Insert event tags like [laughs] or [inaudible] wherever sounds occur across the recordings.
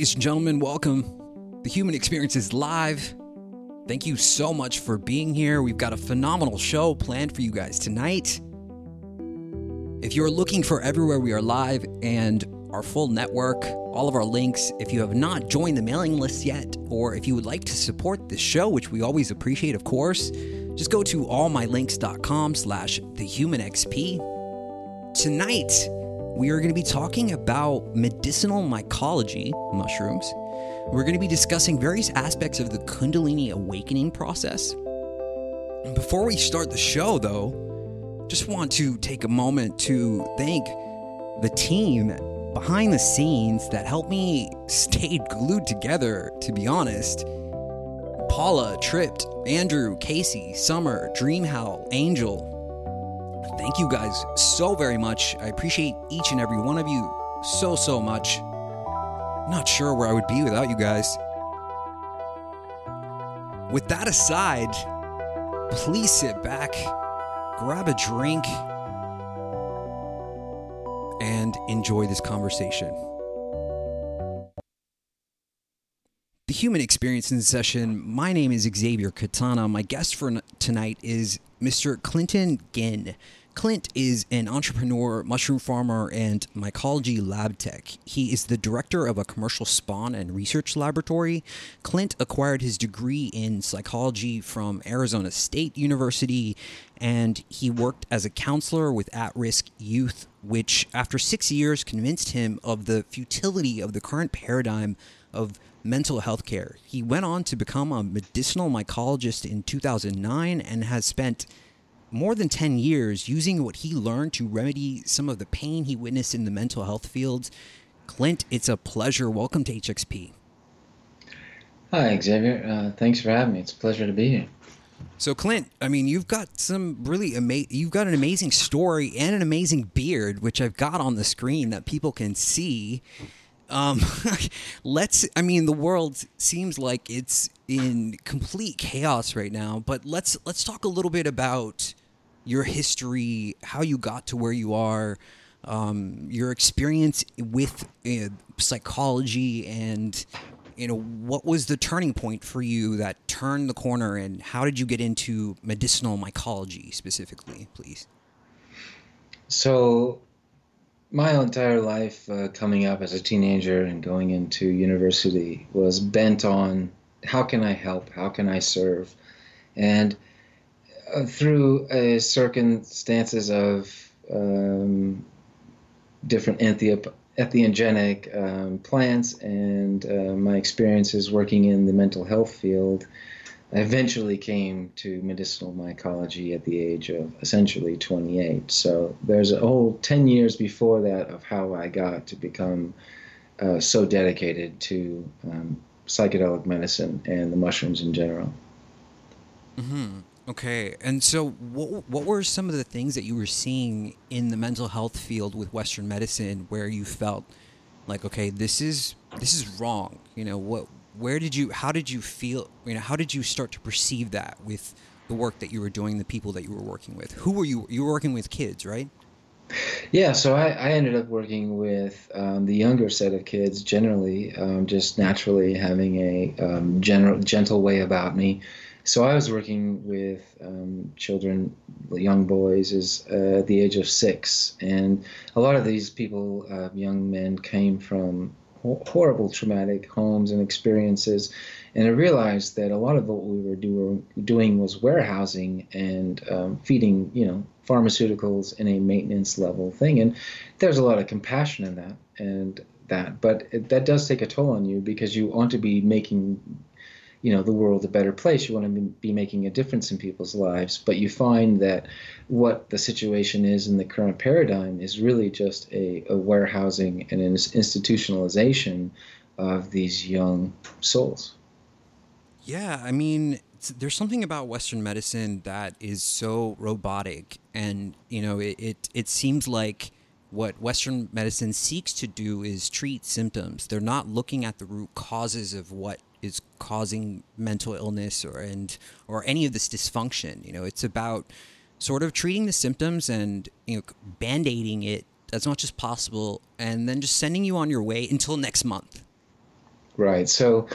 Ladies and gentlemen, welcome. The Human Experience is live. Thank you so much for being here. We've got a phenomenal show planned for you guys tonight. If you're looking for everywhere we are live and our full network, all of our links, if you have not joined the mailing list yet, or if you would like to support this show, which we always appreciate, of course, just go to allmylinks.com slash thehumanxp. Tonight, we are going to be talking about medicinal mycology, mushrooms. We're going to be discussing various aspects of the Kundalini awakening process. And Before we start the show, though, just want to take a moment to thank the team behind the scenes that helped me stay glued together, to be honest. Paula, Tripped, Andrew, Casey, Summer, Dreamhowl, Angel, Thank you guys so very much. I appreciate each and every one of you so, so much. Not sure where I would be without you guys. With that aside, please sit back, grab a drink, and enjoy this conversation. The human experience in session. My name is Xavier Katana. My guest for tonight is Mr. Clinton Ginn. Clint is an entrepreneur, mushroom farmer, and mycology lab tech. He is the director of a commercial spawn and research laboratory. Clint acquired his degree in psychology from Arizona State University, and he worked as a counselor with at risk youth, which, after six years, convinced him of the futility of the current paradigm of mental health care. He went on to become a medicinal mycologist in 2009 and has spent more than 10 years using what he learned to remedy some of the pain he witnessed in the mental health fields. Clint, it's a pleasure. Welcome to HXP. Hi, Xavier. Uh, thanks for having me. It's a pleasure to be here. So, Clint, I mean, you've got some really amazing, you've got an amazing story and an amazing beard, which I've got on the screen that people can see. Um, [laughs] let's, I mean, the world seems like it's in complete chaos right now, but let's, let's talk a little bit about your history, how you got to where you are, um, your experience with uh, psychology, and you know what was the turning point for you that turned the corner, and how did you get into medicinal mycology specifically, please? So, my entire life, uh, coming up as a teenager and going into university, was bent on how can I help, how can I serve, and uh, through uh, circumstances of um, different entheop- entheogenic um, plants and uh, my experiences working in the mental health field, I eventually came to medicinal mycology at the age of essentially 28. So there's a whole 10 years before that of how I got to become uh, so dedicated to um, psychedelic medicine and the mushrooms in general. Mm-hmm. Okay, and so what what were some of the things that you were seeing in the mental health field with Western medicine where you felt like, okay, this is this is wrong? You know, what where did you how did you feel? You know, how did you start to perceive that with the work that you were doing, the people that you were working with? Who were you? You were working with kids, right? Yeah, so I, I ended up working with um, the younger set of kids generally, um, just naturally having a um, general gentle way about me so I was working with um, children, young boys, as uh, the age of six, and a lot of these people, uh, young men, came from ho- horrible traumatic homes and experiences, and I realized that a lot of what we were do- doing was warehousing and um, feeding, you know, pharmaceuticals in a maintenance level thing, and there's a lot of compassion in that, and that, but it, that does take a toll on you because you want to be making you know the world a better place you want to be making a difference in people's lives but you find that what the situation is in the current paradigm is really just a, a warehousing and an institutionalization of these young souls yeah i mean there's something about western medicine that is so robotic and you know it, it, it seems like what Western medicine seeks to do is treat symptoms. They're not looking at the root causes of what is causing mental illness or and or any of this dysfunction. You know, it's about sort of treating the symptoms and you know band-aiding it as much as possible and then just sending you on your way until next month. Right. So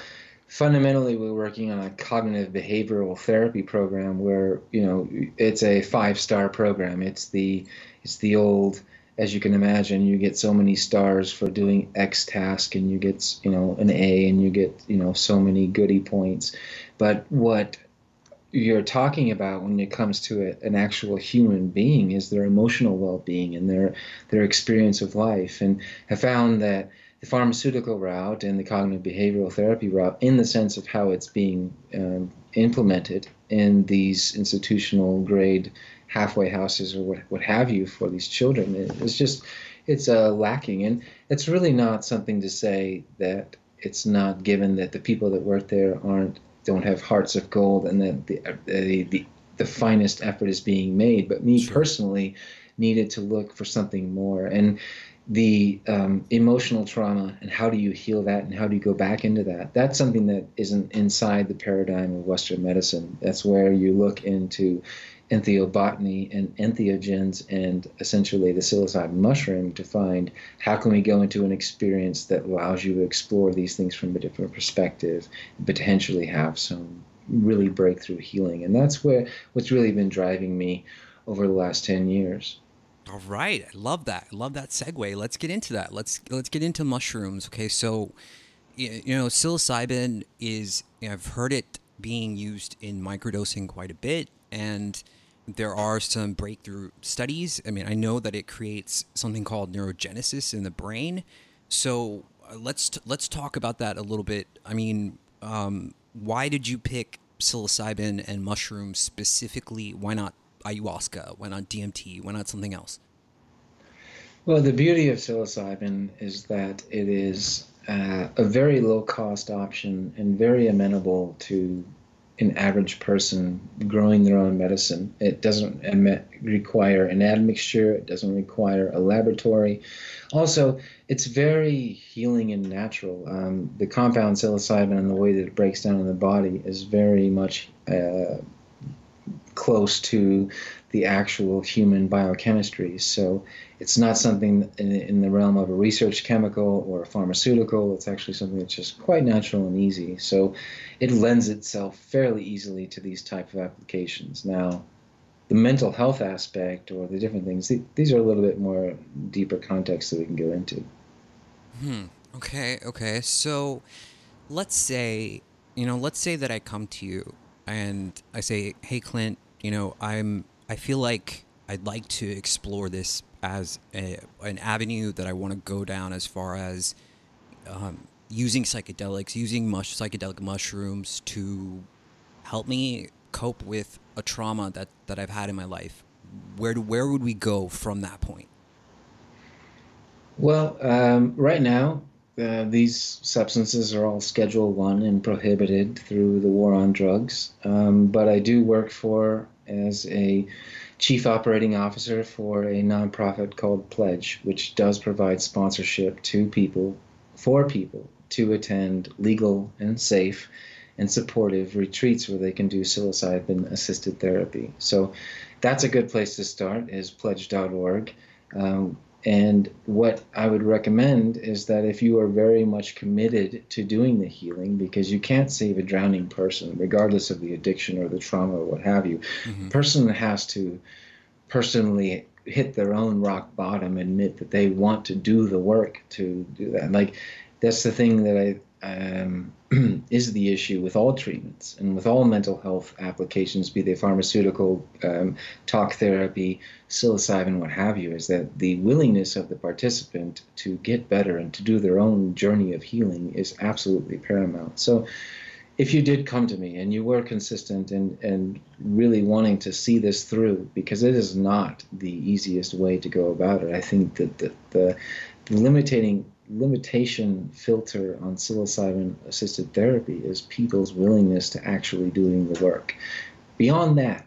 fundamentally we're working on a cognitive behavioral therapy program where, you know, it's a five-star program. It's the it's the old as you can imagine, you get so many stars for doing X task, and you get you know an A, and you get you know so many goody points. But what you're talking about when it comes to a, an actual human being is their emotional well-being and their their experience of life, and I found that the pharmaceutical route and the cognitive behavioral therapy route, in the sense of how it's being um, implemented in these institutional grade halfway houses or what, what have you for these children. It's just, it's uh, lacking. And it's really not something to say that it's not given that the people that work there aren't, don't have hearts of gold and that the, the, the, the finest effort is being made. But me sure. personally needed to look for something more. And the um, emotional trauma and how do you heal that and how do you go back into that? That's something that isn't inside the paradigm of western medicine. That's where you look into entheobotany and entheogens and essentially the psilocybin mushroom to find how can we go into an experience that allows you to explore these things from a different perspective and potentially have some really breakthrough healing. And that's where what's really been driving me over the last 10 years all right i love that i love that segue let's get into that let's let's get into mushrooms okay so you know psilocybin is you know, i've heard it being used in microdosing quite a bit and there are some breakthrough studies. I mean, I know that it creates something called neurogenesis in the brain. So uh, let's let's talk about that a little bit. I mean, um, why did you pick psilocybin and mushrooms specifically? Why not ayahuasca? Why on DMT? Why on something else? Well, the beauty of psilocybin is that it is uh, a very low cost option and very amenable to an average person growing their own medicine. It doesn't require an admixture, it doesn't require a laboratory. Also, it's very healing and natural. Um, the compound psilocybin and the way that it breaks down in the body is very much uh, close to the actual human biochemistry. So it's not something in, in, the realm of a research chemical or a pharmaceutical. It's actually something that's just quite natural and easy. So it lends itself fairly easily to these type of applications. Now, the mental health aspect or the different things, these are a little bit more deeper context that we can go into. Hmm. Okay. Okay. So let's say, you know, let's say that I come to you and I say, "Hey, Clint, you know, I'm I feel like I'd like to explore this as a, an avenue that I want to go down as far as um, using psychedelics, using mush, psychedelic mushrooms to help me cope with a trauma that, that I've had in my life. Where do, where would we go from that point? Well, um, right now, uh, these substances are all Schedule One and prohibited through the war on drugs. Um, but I do work for as a chief operating officer for a nonprofit called Pledge, which does provide sponsorship to people, for people, to attend legal and safe and supportive retreats where they can do psilocybin assisted therapy. So that's a good place to start is pledge.org. Um, and what I would recommend is that if you are very much committed to doing the healing, because you can't save a drowning person, regardless of the addiction or the trauma or what have you, mm-hmm. person has to personally hit their own rock bottom, admit that they want to do the work to do that. Like that's the thing that I um, [clears throat] is the issue with all treatments and with all mental health applications, be they pharmaceutical, um, talk therapy, psilocybin, what have you, is that the willingness of the participant to get better and to do their own journey of healing is absolutely paramount. So, if you did come to me and you were consistent and, and really wanting to see this through, because it is not the easiest way to go about it, I think that the, the, the limiting limitation filter on psilocybin assisted therapy is people's willingness to actually doing the work. Beyond that,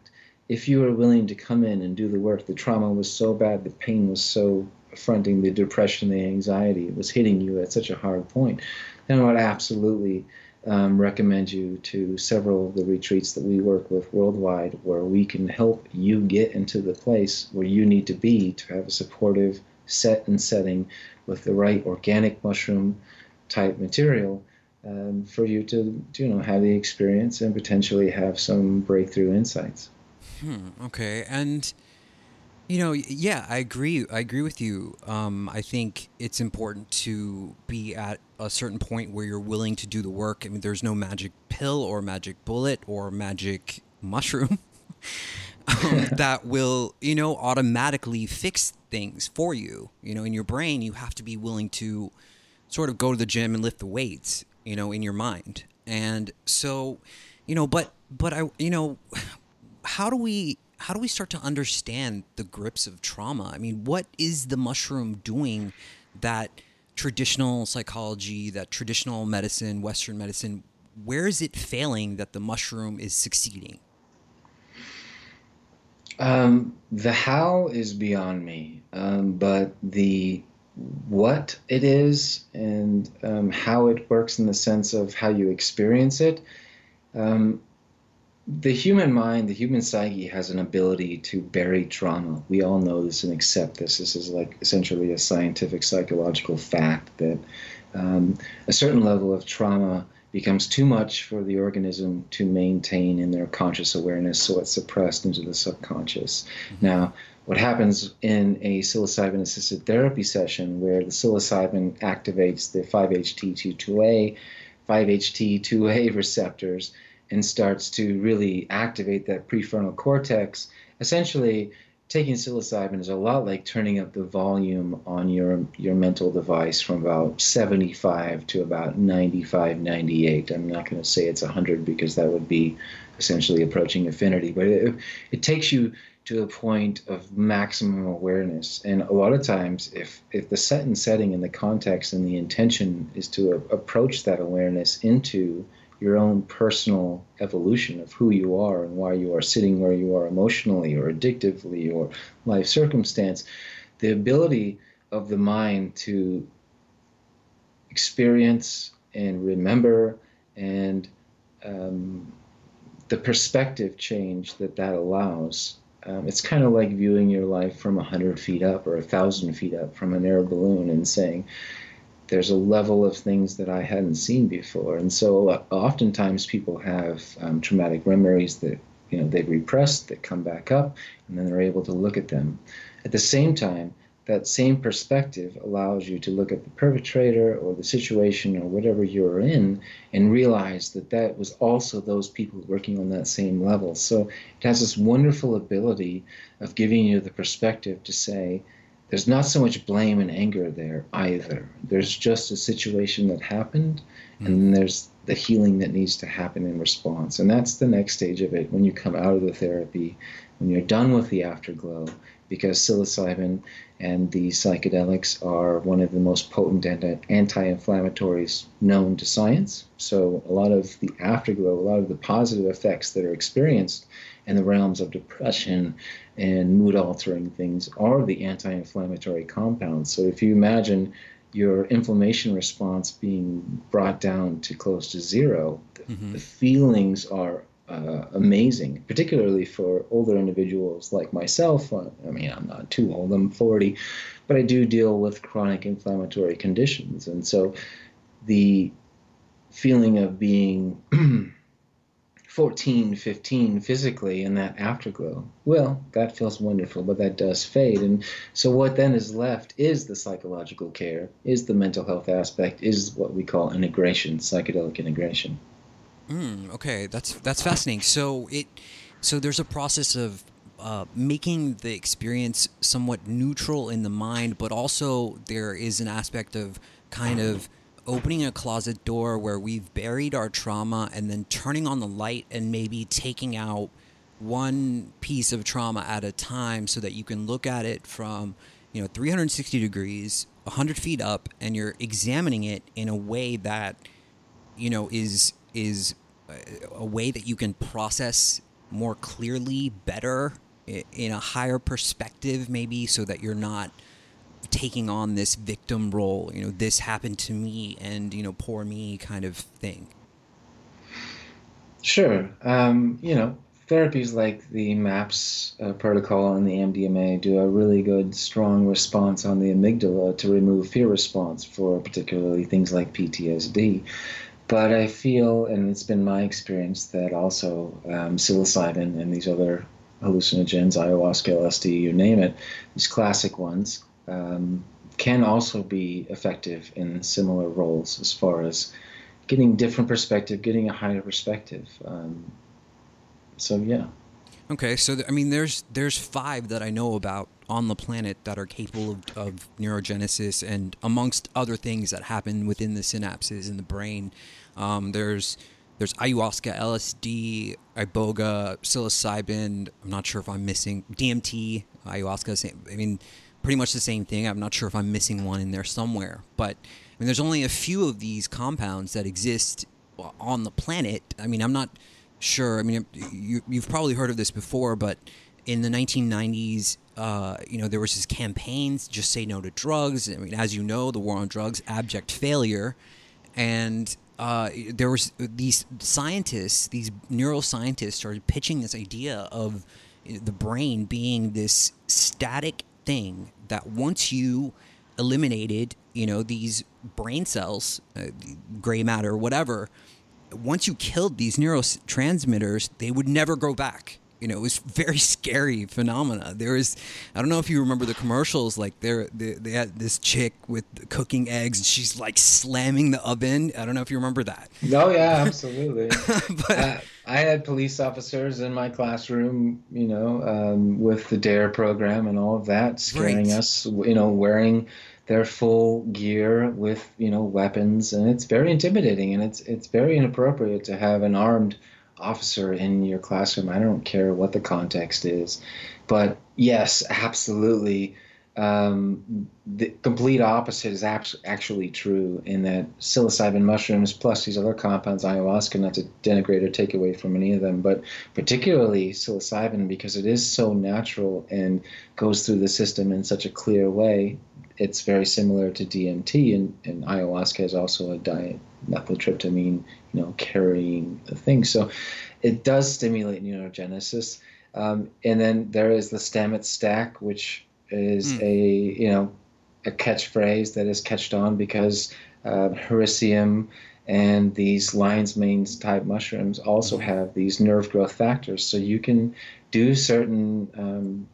if you are willing to come in and do the work, the trauma was so bad, the pain was so affronting, the depression, the anxiety, it was hitting you at such a hard point, then I would absolutely um, recommend you to several of the retreats that we work with worldwide where we can help you get into the place where you need to be to have a supportive set and setting with the right organic mushroom type material um, for you to you know have the experience and potentially have some breakthrough insights. Hmm, okay, and you know, yeah, I agree. I agree with you. Um, I think it's important to be at a certain point where you're willing to do the work. I mean, there's no magic pill or magic bullet or magic mushroom [laughs] um, [laughs] that will, you know, automatically fix things for you. You know, in your brain, you have to be willing to sort of go to the gym and lift the weights, you know, in your mind. And so, you know, but, but I, you know, [sighs] how do we, how do we start to understand the grips of trauma? I mean, what is the mushroom doing that traditional psychology, that traditional medicine, Western medicine, where is it failing that the mushroom is succeeding? Um, the how is beyond me, um, but the what it is and um, how it works in the sense of how you experience it. Um, the human mind, the human psyche has an ability to bury trauma. We all know this and accept this. This is like essentially a scientific psychological fact that um, a certain level of trauma becomes too much for the organism to maintain in their conscious awareness, so it's suppressed into the subconscious. Mm-hmm. Now, what happens in a psilocybin assisted therapy session where the psilocybin activates the 5-HT2A, 5-HT2A [laughs] receptors and starts to really activate that prefrontal cortex, essentially taking psilocybin is a lot like turning up the volume on your your mental device from about 75 to about 95 98 i'm not going to say it's 100 because that would be essentially approaching infinity but it, it takes you to a point of maximum awareness. And a lot of times if if the set and setting and the context and the intention is to a, approach that awareness into your own personal evolution of who you are and why you are sitting where you are emotionally or addictively or life circumstance, the ability of the mind to experience and remember and um, the perspective change that that allows. Um, it's kind of like viewing your life from 100 feet up or 1,000 feet up from an air balloon and saying, there's a level of things that I hadn't seen before. And so uh, oftentimes people have um, traumatic memories that you know they've repressed that come back up, and then they're able to look at them. At the same time, that same perspective allows you to look at the perpetrator or the situation or whatever you're in and realize that that was also those people working on that same level. So it has this wonderful ability of giving you the perspective to say, there's not so much blame and anger there either. There's just a situation that happened, mm. and then there's the healing that needs to happen in response. And that's the next stage of it when you come out of the therapy, when you're done with the afterglow, because psilocybin and the psychedelics are one of the most potent anti-inflammatories known to science. So a lot of the afterglow, a lot of the positive effects that are experienced in the realms of depression and mood altering things are the anti inflammatory compounds. So if you imagine your inflammation response being brought down to close to zero, mm-hmm. the feelings are uh, amazing, particularly for older individuals like myself. I mean, I'm not too old, I'm 40, but I do deal with chronic inflammatory conditions. And so the feeling of being [clears throat] 14, 15 physically in that afterglow, well, that feels wonderful, but that does fade. And so what then is left is the psychological care, is the mental health aspect, is what we call integration, psychedelic integration. Mm, okay, that's that's fascinating. So it so there's a process of uh, making the experience somewhat neutral in the mind, but also there is an aspect of kind of opening a closet door where we've buried our trauma and then turning on the light and maybe taking out one piece of trauma at a time so that you can look at it from you know 360 degrees 100 feet up and you're examining it in a way that you know is is uh, a way that you can process more clearly better in a higher perspective maybe so that you're not taking on this victim role you know this happened to me and you know poor me kind of thing sure um, you know therapies like the MAPS uh, protocol and the MDMA do a really good, strong response on the amygdala to remove fear response for particularly things like PTSD. But I feel, and it's been my experience, that also um, psilocybin and these other hallucinogens, ayahuasca, LSD, you name it, these classic ones, um, can also be effective in similar roles as far as getting different perspective, getting a higher perspective. Um, so yeah. Okay, so th- I mean, there's there's five that I know about on the planet that are capable of, of, neurogenesis and amongst other things that happen within the synapses in the brain. Um, there's there's ayahuasca, LSD, iboga, psilocybin. I'm not sure if I'm missing DMT, ayahuasca. I mean, pretty much the same thing. I'm not sure if I'm missing one in there somewhere, but I mean, there's only a few of these compounds that exist on the planet. I mean, I'm not Sure. I mean, you, you've probably heard of this before, but in the 1990s, uh, you know, there was this campaigns, just say no to drugs. I mean, as you know, the war on drugs, abject failure. And uh, there was these scientists, these neuroscientists started pitching this idea of the brain being this static thing that once you eliminated, you know, these brain cells, uh, gray matter, whatever, once you killed these neurotransmitters, they would never grow back. You know, it was [laughs] very scary phenomena. There was, I don't know if you remember the commercials. Like there, they, they had this chick with cooking eggs, and she's like slamming the oven. I don't know if you remember that. No, yeah, [laughs] absolutely. [laughs] but, uh, I had police officers in my classroom, you know, um, with the DARE program and all of that, scaring right. us. You know, wearing their full gear with you know weapons, and it's very intimidating, and it's it's very inappropriate to have an armed officer in your classroom. I don't care what the context is, but yes, absolutely. Um, the complete opposite is actually true in that psilocybin mushrooms plus these other compounds, ayahuasca, not to denigrate or take away from any of them, but particularly psilocybin because it is so natural and goes through the system in such a clear way it's very similar to DMT, and, and ayahuasca is also a diet methyltryptamine, you know, carrying the thing. So it does stimulate neurogenesis. Um, and then there is the Stamets stack, which is mm. a you know a catchphrase that is catched on because uh, hericium and these lion's mane type mushrooms also hmm. have these nerve growth factors. So you can do certain um,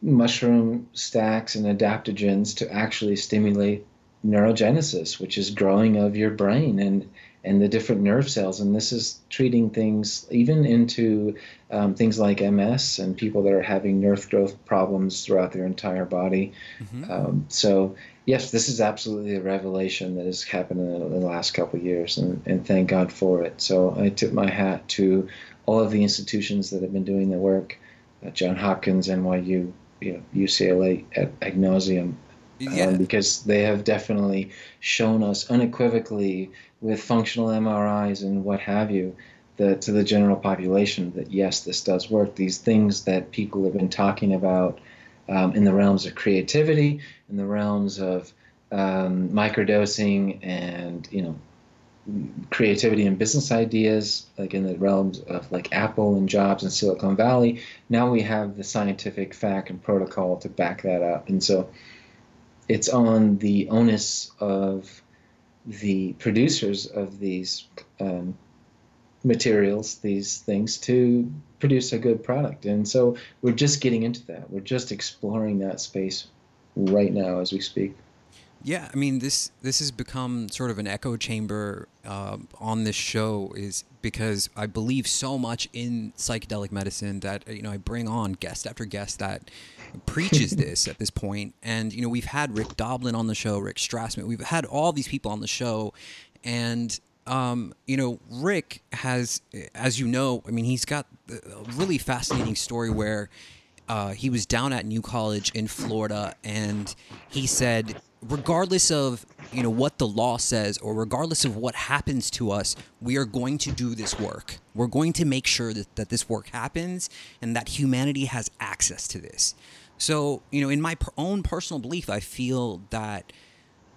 mushroom stacks and adaptogens to actually stimulate neurogenesis, which is growing of your brain and and the different nerve cells. And this is treating things even into um, things like MS and people that are having nerve growth problems throughout their entire body. Mm-hmm. Um, so yes, this is absolutely a revelation that has happened in the, last couple of years, and, and thank God for it. So I tip my hat to all of the institutions that have been doing the work. Uh, John Hopkins, NYU, you know, UCLA at Agnosium, yeah. um, because they have definitely shown us unequivocally with functional MRIs and what have you, the, to the general population that yes, this does work. These things that people have been talking about um, in the realms of creativity, in the realms of um, microdosing, and you know creativity and business ideas, like in the realms of like Apple and Jobs in Silicon Valley. Now we have the scientific fact and protocol to back that up, and so it's on the onus of the producers of these um, materials, these things, to produce a good product. And so we're just getting into that. We're just exploring that space right now as we speak. Yeah, I mean this this has become sort of an echo chamber uh, on this show is because I believe so much in psychedelic medicine that you know I bring on guest after guest that preaches this at this point, and you know we've had Rick Doblin on the show, Rick Strassman, we've had all these people on the show, and um, you know Rick has, as you know, I mean he's got a really fascinating story where. Uh, he was down at New College in Florida, and he said regardless of you know what the law says or regardless of what happens to us we are going to do this work we're going to make sure that, that this work happens and that humanity has access to this so you know in my per- own personal belief i feel that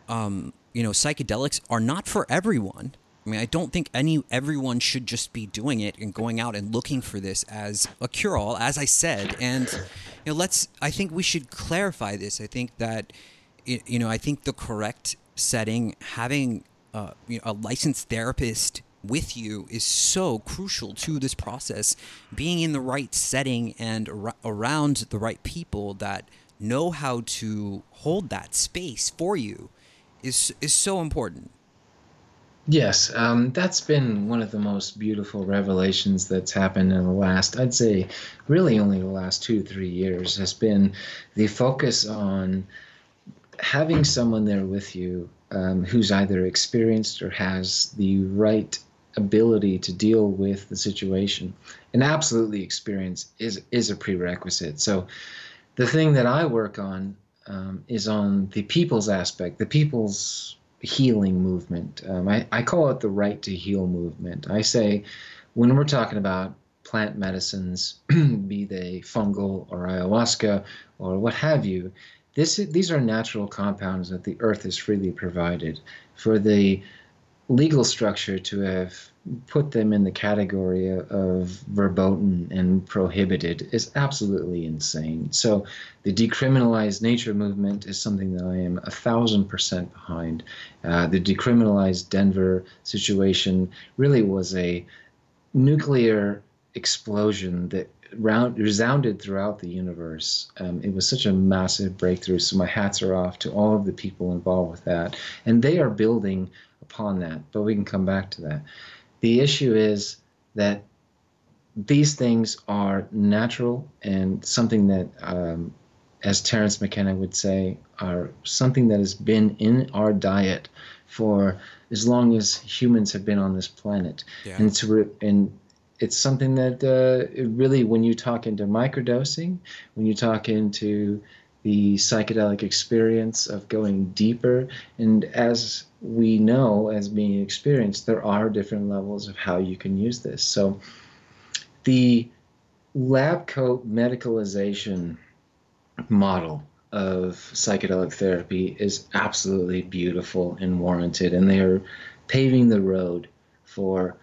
um, you know psychedelics are not for everyone I mean, I don't think any everyone should just be doing it and going out and looking for this as a cure-all, as I said. And you know, let's. I think we should clarify this. I think that you know, I think the correct setting, having uh, you know, a licensed therapist with you is so crucial to this process. Being in the right setting and ar- around the right people that know how to hold that space for you is is so important. Yes, um, that's been one of the most beautiful revelations that's happened in the last, I'd say, really only the last two, three years, has been the focus on having someone there with you um, who's either experienced or has the right ability to deal with the situation and absolutely experience is is a prerequisite. So the thing that i work on um, is on the people's aspect the people's healing movement. Um, I, I call it the right to heal movement. I say when we're talking about plant medicines [clears throat] be they fungal or ayahuasca or what have you this, these are natural compounds that the earth has freely provided. For the legal structure to have put them in the category of verboten and prohibited is absolutely insane. So, the decriminalized nature movement is something that I am a thousand percent behind. Uh, the decriminalized Denver situation really was a nuclear explosion that round, resounded throughout the universe. Um, it was such a massive breakthrough. So my hats are off to all of the people involved with that, and they are building upon that. But we can come back to that. The issue is that these things are natural and something that, um, as Terence McKenna would say, are something that has been in our diet for as long as humans have been on this planet. Yeah. And to re- and it's something that uh, really, when you talk into microdosing, when you talk into the psychedelic experience of going deeper, and as we know, as being experienced, there are different levels of how you can use this. So, the lab coat medicalization model of psychedelic therapy is absolutely beautiful and warranted, and they are paving the road for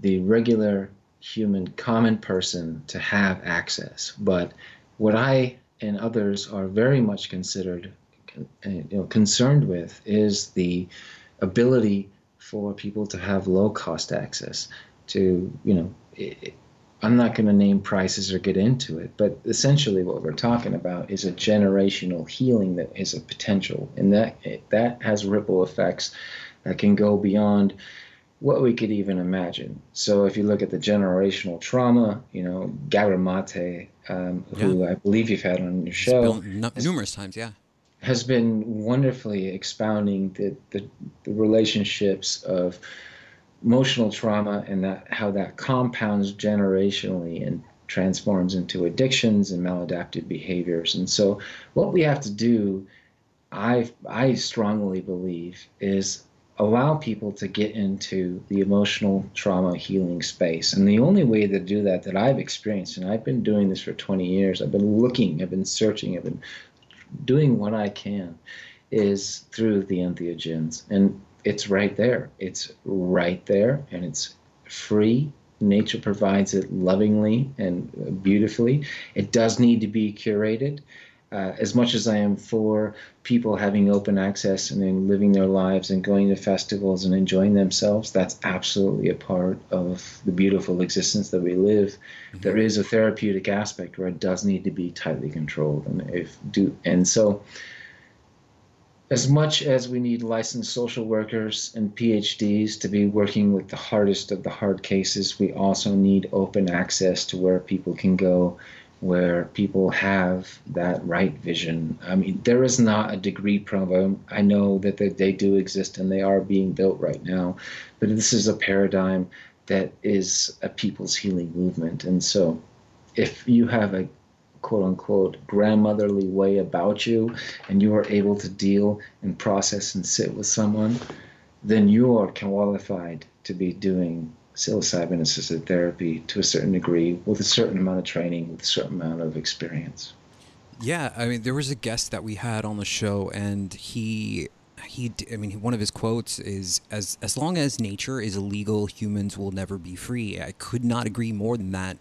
the regular human common person to have access. But what I and others are very much considered, eh, you know, concerned with is the ability for people to have low cost access to, you know, it, I'm not going to name prices or get into it, but essentially what we're talking about is a generational healing that is a potential, and that eh, that has ripple effects that can go beyond what we could even imagine. So if you look at the generational trauma, you know, Gabor Mate, um, yeah. who I believe you've had on your show, has, numerous times, yeah, has been wonderfully expounding the, the, the relationships of emotional trauma and that how that compounds generationally and transforms into addictions and maladaptive behaviors. And so what we have to do, I I strongly believe, is allow people to get into the emotional trauma healing space. And the only way to do that that I've experienced, and I've been doing this for 20 years, I've been looking, I've been searching, I've been doing what I can, is through the entheogens. And it's right there. It's right there, and it's free. Nature provides it lovingly and beautifully. It does need to be curated uh, as much as I am for people having open access and then living their lives and going to festivals and enjoying themselves, that's absolutely a part of the beautiful existence that we live. Mm-hmm. There is a therapeutic aspect where it does need to be tightly controlled, and if do and so as much as we need licensed social workers and PhDs to be working with the hardest of the hard cases, we also need open access to where people can go, where people have that right vision. I mean, there is not a degree program. I know that they do exist and they are being built right now, but this is a paradigm that is a people's healing movement. And so, if you have a quote unquote grandmotherly way about you and you are able to deal and process and sit with someone, then you are qualified to be doing psilocybin assisted therapy to a certain degree with a certain amount of training, with a certain amount of experience. Yeah, I mean, there was a guest that we had on the show, and he he i mean one of his quotes is as as long as nature is illegal humans will never be free i could not agree more than that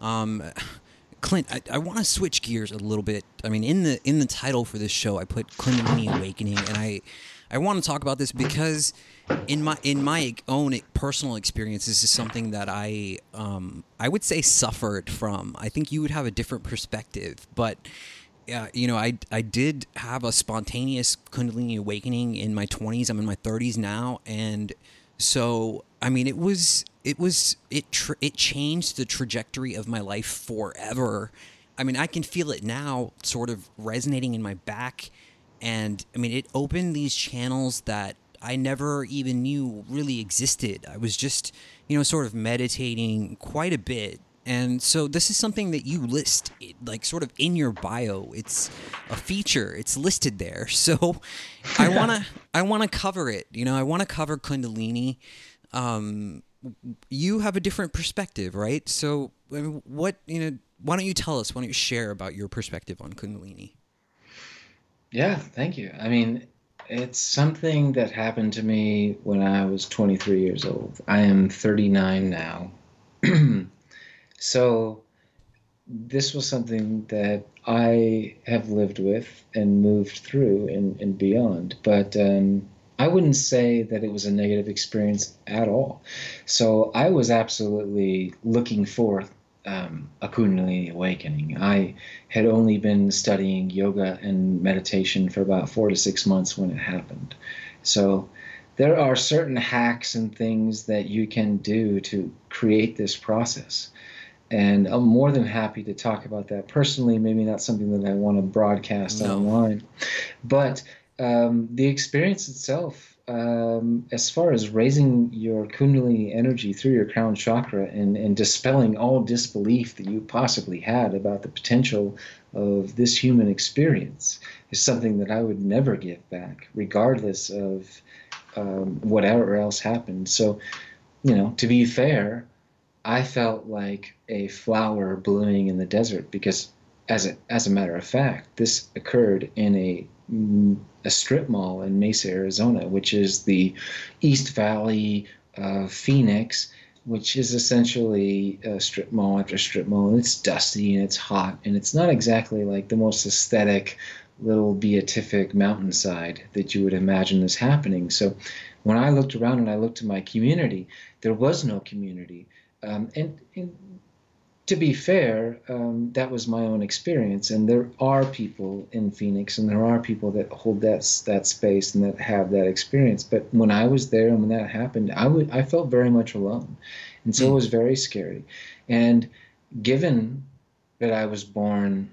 um, Clint, I, I want to switch gears a little bit. I mean, in the in the title for this show, I put Kundalini Awakening, and I I want to talk about this because in my in my own personal experience, this is something that I um, I would say suffered from. I think you would have a different perspective, but. Uh, you know, I I did have a spontaneous Kundalini awakening in my 20s. I'm in my 30s now, and so I mean, it was it was it it changed the trajectory of my life forever. I mean, I can feel it now, sort of resonating in my back, and I mean, it opened these channels that I never even knew really existed. I was just, you know, sort of meditating quite a bit. And so this is something that you list like sort of in your bio. It's a feature. It's listed there. [laughs] So I [laughs] want to I want to cover it. You know, I want to cover kundalini um, you have a different perspective, right? So, what you know, why don't you tell us? Why don't you share about your perspective on Kundalini? Yeah, thank you. I mean, it's something that happened to me when I was 23 years old. I am 39 now. [clears throat] so, this was something that I have lived with and moved through and, and beyond. But um, I wouldn't say that it was a negative experience at all. So I was absolutely looking for um, a Kundalini awakening. I had only been studying yoga and meditation for about four to six months when it happened. So there are certain hacks and things that you can do to create this process. And I'm more than happy to talk about that personally, maybe not something that I want to broadcast no. online. But um, the experience itself, um, as far as raising your Kundalini energy through your crown chakra and, and dispelling all disbelief that you possibly had about the potential of this human experience, is something that I would never give back, regardless of um, whatever else happened. So, you know, to be fair, I felt like a flower blooming in the desert because, as a, as a matter of fact, this occurred in a a strip mall in Mesa, Arizona, which is the East Valley of Phoenix, which is essentially a strip mall after strip mall. And it's dusty and it's hot, and it's not exactly like the most aesthetic little beatific mountainside that you would imagine is happening. So when I looked around and I looked to my community, there was no community. Um, and, and to be fair, um, that was my own experience, and there are people in Phoenix, and there are people that hold that that space and that have that experience. But when I was there and when that happened, I would I felt very much alone, and so it was very scary. And given that I was born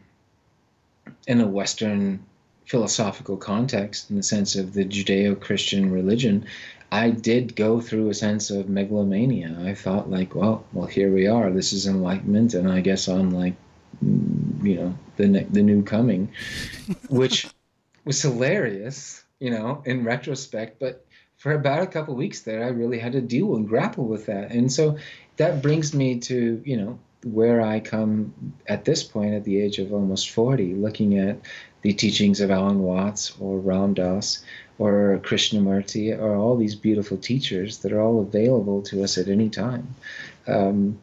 in a Western philosophical context, in the sense of the Judeo-Christian religion, I did go through a sense of megalomania. I thought like, well, well, here we are. This is enlightenment, and I guess I'm like, mm, you know, the the new coming, [laughs] which was hilarious, you know, in retrospect. But for about a couple weeks there, I really had to deal and grapple with that, and so that brings me to you know where I come at this point at the age of almost 40, looking at the teachings of Alan Watts or Ram Dass or Krishnamurti or all these beautiful teachers that are all available to us at any time. Um,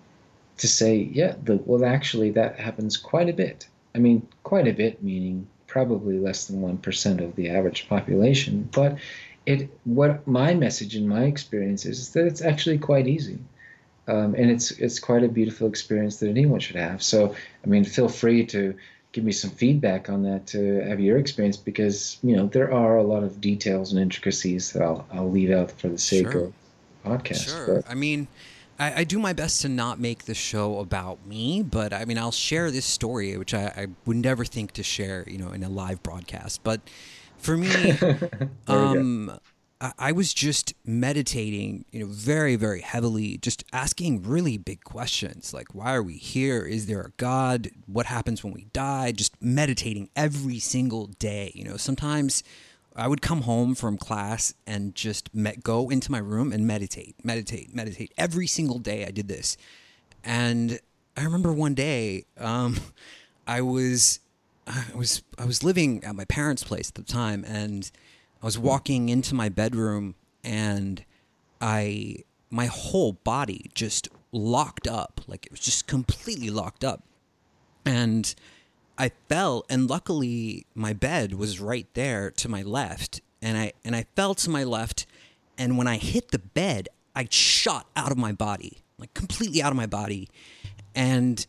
to say, yeah, the, well, actually, that happens quite a bit. I mean, quite a bit, meaning probably less than 1% of the average population. But it, what my message and my experience is, is that it's actually quite easy. Um, and it's it's quite a beautiful experience that anyone should have. So, I mean, feel free to give me some feedback on that to have your experience because you know there are a lot of details and intricacies that I'll I'll leave out for the sake sure. of podcast. Sure. But. I mean, I, I, do my best to not make the show about me, but I mean, I'll share this story, which I, I would never think to share, you know, in a live broadcast. But for me, [laughs] um, I was just meditating, you know, very, very heavily, just asking really big questions like, why are we here? Is there a God? What happens when we die? Just meditating every single day. You know, sometimes I would come home from class and just met, go into my room and meditate, meditate, meditate. Every single day I did this. And I remember one day, um, I was, I was, I was living at my parents' place at the time and I was walking into my bedroom and I my whole body just locked up. Like it was just completely locked up. And I fell and luckily my bed was right there to my left. And I and I fell to my left and when I hit the bed I shot out of my body like completely out of my body. And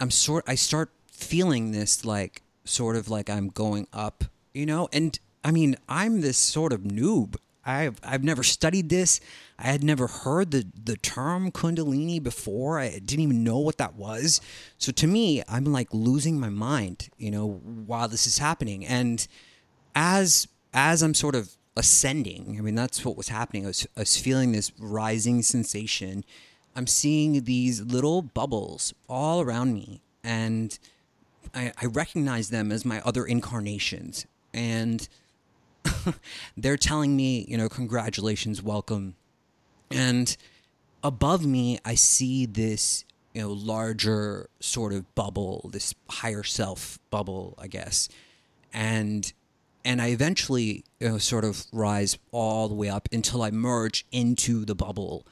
I'm sort I start feeling this like sort of like I'm going up you know? And I mean, I'm this sort of noob. I've I've never studied this. I had never heard the the term kundalini before. I didn't even know what that was. So to me, I'm like losing my mind, you know, while this is happening. And as as I'm sort of ascending, I mean, that's what was happening. I was, I was feeling this rising sensation. I'm seeing these little bubbles all around me, and I, I recognize them as my other incarnations. And [laughs] they're telling me, you know, congratulations, welcome. And above me, I see this, you know, larger sort of bubble, this higher self bubble, I guess. And and I eventually you know, sort of rise all the way up until I merge into the bubble,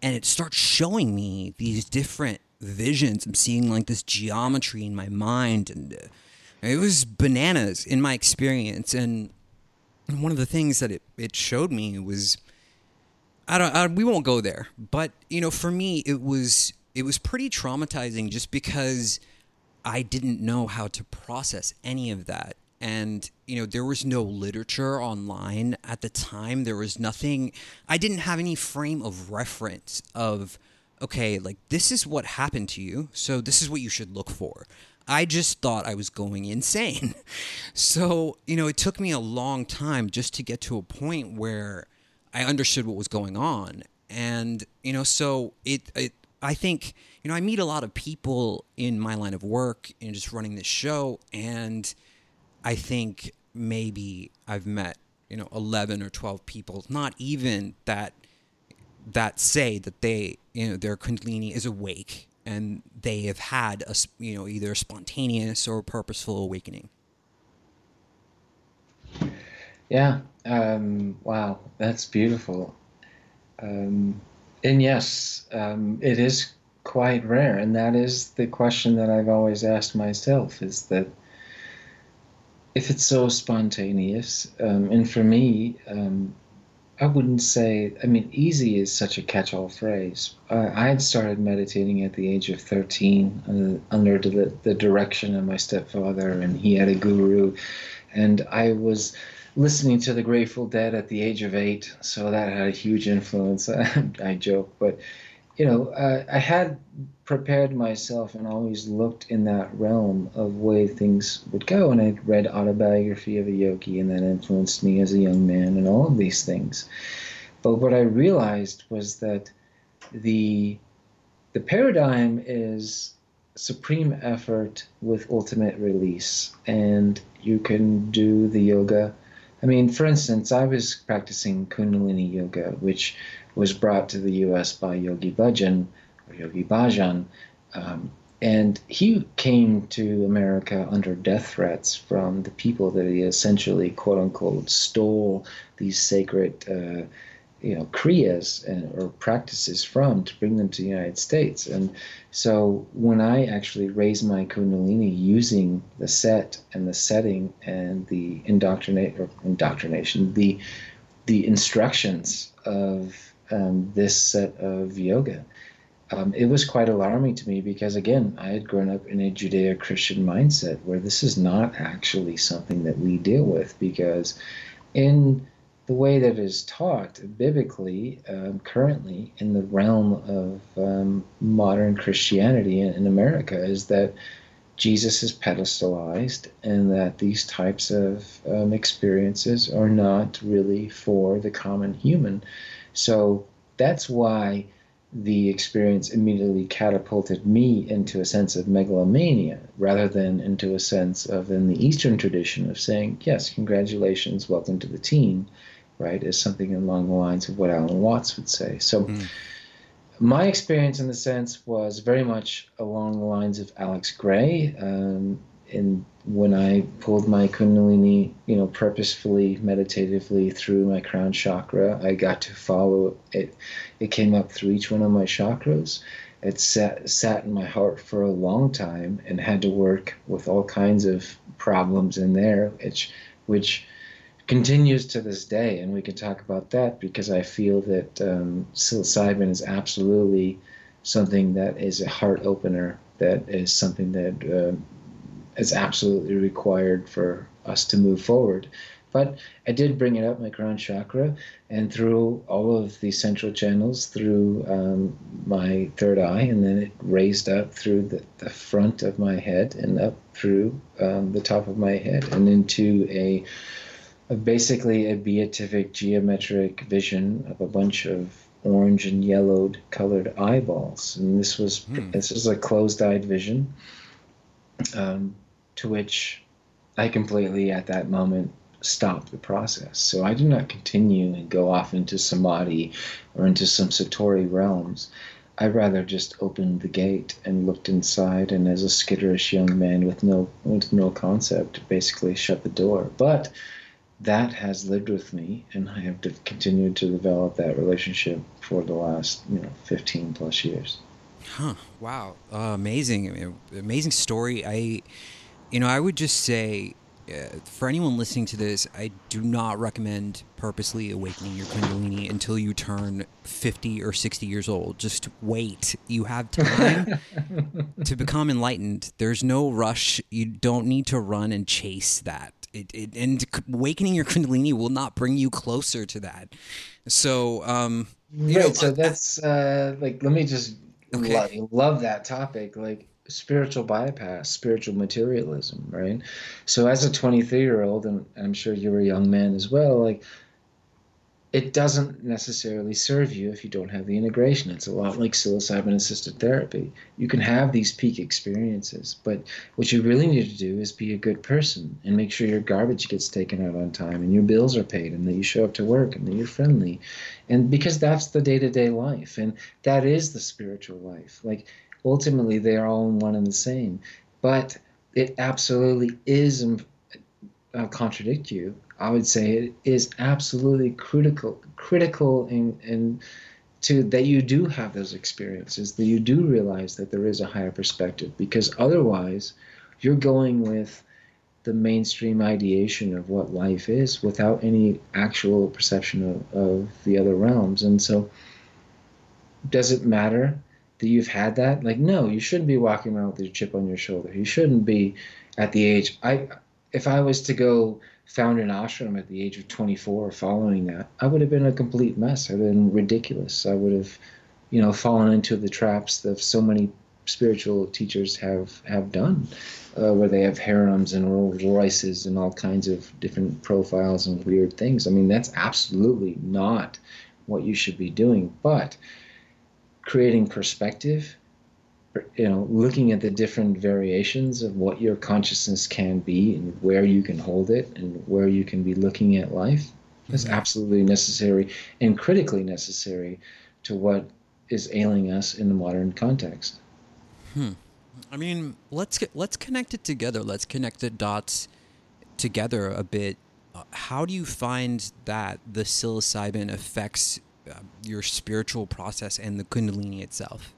and it starts showing me these different visions. I'm seeing like this geometry in my mind, and uh, it was bananas in my experience. And one of the things that it, it showed me was I don't I, we won't go there, but you know, for me it was it was pretty traumatizing just because I didn't know how to process any of that. And you know, there was no literature online at the time. There was nothing I didn't have any frame of reference of okay, like this is what happened to you, so this is what you should look for. I just thought I was going insane. [laughs] So, you know, it took me a long time just to get to a point where I understood what was going on. And, you know, so it, it I think, you know, I meet a lot of people in my line of work and just running this show. And I think maybe I've met, you know, 11 or 12 people, not even that, that say that they, you know, their Kundalini is awake and they have had a you know either a spontaneous or purposeful awakening. Yeah. Um, wow, that's beautiful. Um, and yes, um, it is quite rare, and that is the question that I've always asked myself: is that if it's so spontaneous, um, and for me, um, I wouldn't say, I mean, easy is such a catch all phrase. Uh, I had started meditating at the age of 13 under, under the, the direction of my stepfather, and he had a guru. And I was listening to the Grateful Dead at the age of eight, so that had a huge influence. [laughs] I joke, but you know, uh, I had prepared myself and always looked in that realm of way things would go. And I'd read Autobiography of a Yogi, and that influenced me as a young man, and all of these things. But what I realized was that the the paradigm is supreme effort with ultimate release, and you can do the yoga. I mean, for instance, I was practicing Kundalini yoga, which was brought to the U.S. by Yogi Bhajan or Yogi Bhajan. Um, and he came to America under death threats from the people that he essentially, quote unquote, stole these sacred, uh, you know, kriyas and, or practices from to bring them to the United States. And so when I actually raised my Kundalini using the set and the setting and the indoctrinate or indoctrination, the the instructions of um, this set of yoga. um, it was quite alarming to me because, again, I had grown up in a Judeo Christian mindset where this is not actually something that we deal with because, in the way that is taught biblically um, currently in the realm of um, modern Christianity in, in America, is that Jesus is pedestalized and that these types of um, experiences are not really for the common human. So that's why the experience immediately catapulted me into a sense of megalomania rather than into a sense of in the Eastern tradition of saying, yes, congratulations, welcome to the team, right, is something along the lines of what Alan Watts would say. So mm. my experience in the sense was very much along the lines of Alex Grey. Um, in when I pulled my Kundalini, you know, purposefully, meditatively through my crown chakra, I got to follow it. It came up through each one of my chakras. It sat sat in my heart for a long time and had to work with all kinds of problems in there, which which continues to this day. And we can talk about that because I feel that um, psilocybin is absolutely something that is a heart opener. That is something that uh, is absolutely required for us to move forward. But I did bring it up my crown chakra, and through all of the central channels, through um, my third eye, and then it raised up through the, the front of my head and up through um, the top of my head and into a, a basically a beatific geometric vision of a bunch of orange and yellowed colored eyeballs. And this was hmm. this is a closed-eyed vision. Um, to which I completely at that moment stopped the process. So I did not continue and go off into samadhi or into some satori realms. I rather just opened the gate and looked inside, and as a skitterish young man with no with no concept, basically shut the door. But that has lived with me, and I have continued to develop that relationship for the last you know 15 plus years. Huh! Wow! Uh, amazing, amazing story. I you know, I would just say uh, for anyone listening to this, I do not recommend purposely awakening your Kundalini until you turn 50 or 60 years old. Just wait. You have time [laughs] to become enlightened. There's no rush. You don't need to run and chase that. It, it, and awakening your Kundalini will not bring you closer to that. So, um, right. Know, so that's uh, like, let me just okay. love, love that topic. Like, spiritual bypass, spiritual materialism, right? So as a 23 year old, and I'm sure you were a young man as well, like it doesn't necessarily serve you if you don't have the integration. It's a lot like psilocybin assisted therapy. You can have these peak experiences, but what you really need to do is be a good person and make sure your garbage gets taken out on time and your bills are paid and that you show up to work and that you're friendly. And because that's the day to day life and that is the spiritual life. Like ultimately they are all one and the same. But it absolutely is, um, uh, contradict you. I would say it is absolutely critical, critical in, in to that you do have those experiences, that you do realize that there is a higher perspective, because otherwise you're going with the mainstream ideation of what life is without any actual perception of, of the other realms. And so, does it matter that you've had that? Like, no, you shouldn't be walking around with your chip on your shoulder. You shouldn't be at the age. I, if I was to go found an ashram at the age of 24 following that, I would have been a complete mess. I'd been ridiculous. I would have, you know, fallen into the traps that so many spiritual teachers have have done, uh, where they have harems and Rolls Royces and all kinds of different profiles and weird things. I mean, that's absolutely not what you should be doing. But creating perspective you know looking at the different variations of what your consciousness can be and where you can hold it and where you can be looking at life is mm-hmm. absolutely necessary and critically necessary to what is ailing us in the modern context. Hmm. I mean let's get, let's connect it together. Let's connect the dots together a bit. Uh, how do you find that the psilocybin affects uh, your spiritual process and the Kundalini itself?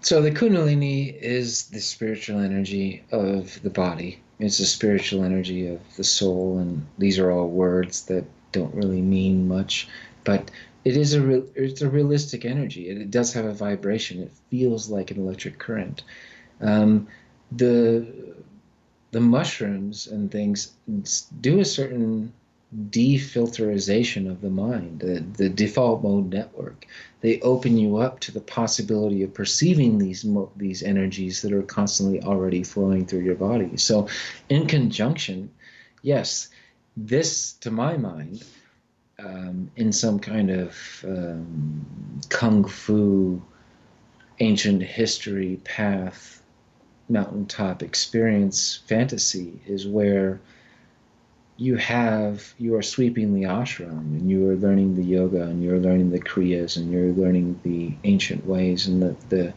So the Kundalini is the spiritual energy of the body. It's the spiritual energy of the soul, and these are all words that don't really mean much, but it is a real, it's a realistic energy. It, it, does have a vibration. It feels like an electric current. Um, the the mushrooms and things do a certain defilterization of the mind, the, the default mode network. They open you up to the possibility of perceiving these these energies that are constantly already flowing through your body. So, in conjunction, yes, this to my mind, um, in some kind of um, kung fu, ancient history path, mountaintop experience fantasy is where you have you are sweeping the ashram and you are learning the yoga and you're learning the kriyas and you're learning the ancient ways and the the,